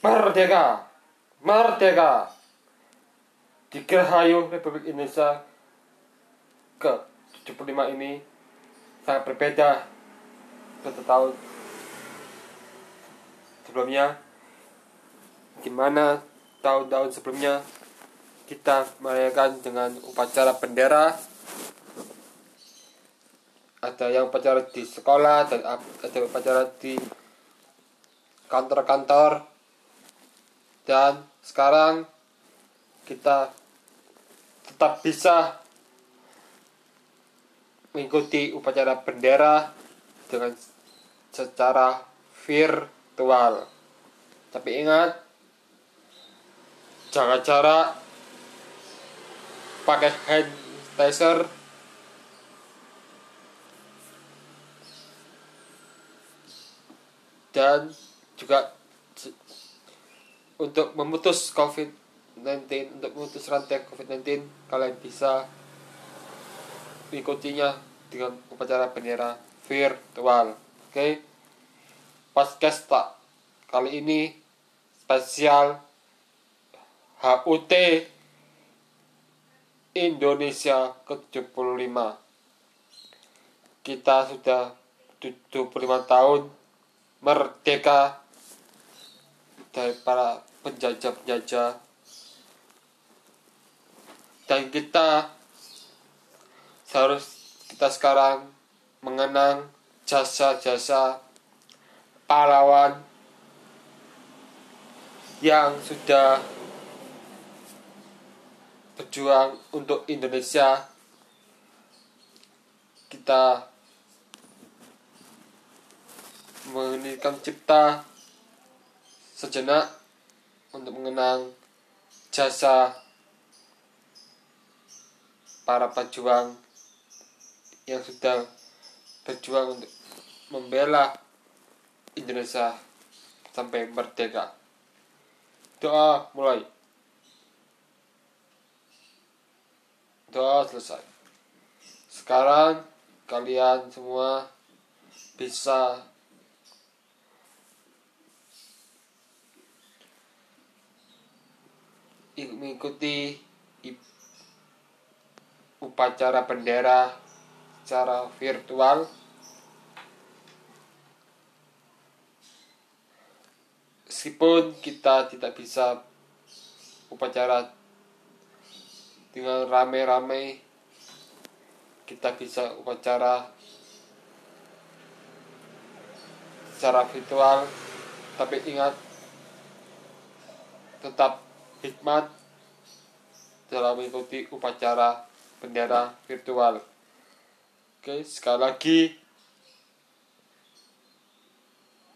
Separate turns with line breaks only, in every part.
Merdeka! Merdeka! Dirgahayu Republik Indonesia ke 75 ini sangat berbeda satu tahun sebelumnya gimana tahun-tahun sebelumnya kita merayakan dengan upacara bendera ada yang upacara di sekolah dan ada upacara di kantor-kantor dan sekarang kita tetap bisa mengikuti upacara bendera dengan secara virtual. Tapi ingat, jaga jarak, pakai hand sanitizer, dan juga untuk memutus COVID-19 untuk memutus rantai COVID-19 kalian bisa mengikutinya dengan upacara bendera virtual oke okay? podcast tak kali ini spesial HUT Indonesia ke-75 kita sudah 75 tahun merdeka dari para penjajah-penjajah dan kita seharus kita sekarang mengenang jasa-jasa pahlawan yang sudah berjuang untuk Indonesia. Kita mengenalkan cipta sejenak untuk mengenang jasa para pejuang yang sudah berjuang untuk membela Indonesia sampai merdeka. Doa mulai. Doa selesai. Sekarang kalian semua bisa mengikuti upacara bendera secara virtual. Meskipun kita tidak bisa upacara dengan rame-rame kita bisa upacara secara virtual. Tapi ingat tetap hikmat dalam mengikuti upacara bendera virtual. Oke, sekali lagi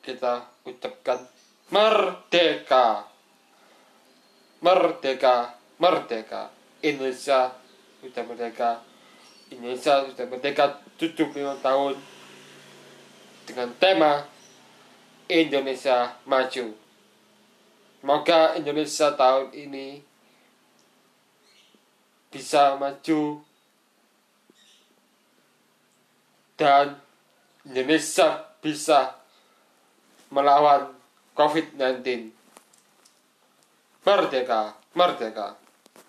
kita ucapkan merdeka. Merdeka, merdeka. Indonesia sudah merdeka. Indonesia sudah merdeka 75 tahun dengan tema Indonesia Maju. Semoga Indonesia tahun ini bisa maju dan Indonesia bisa melawan COVID-19. Merdeka, merdeka.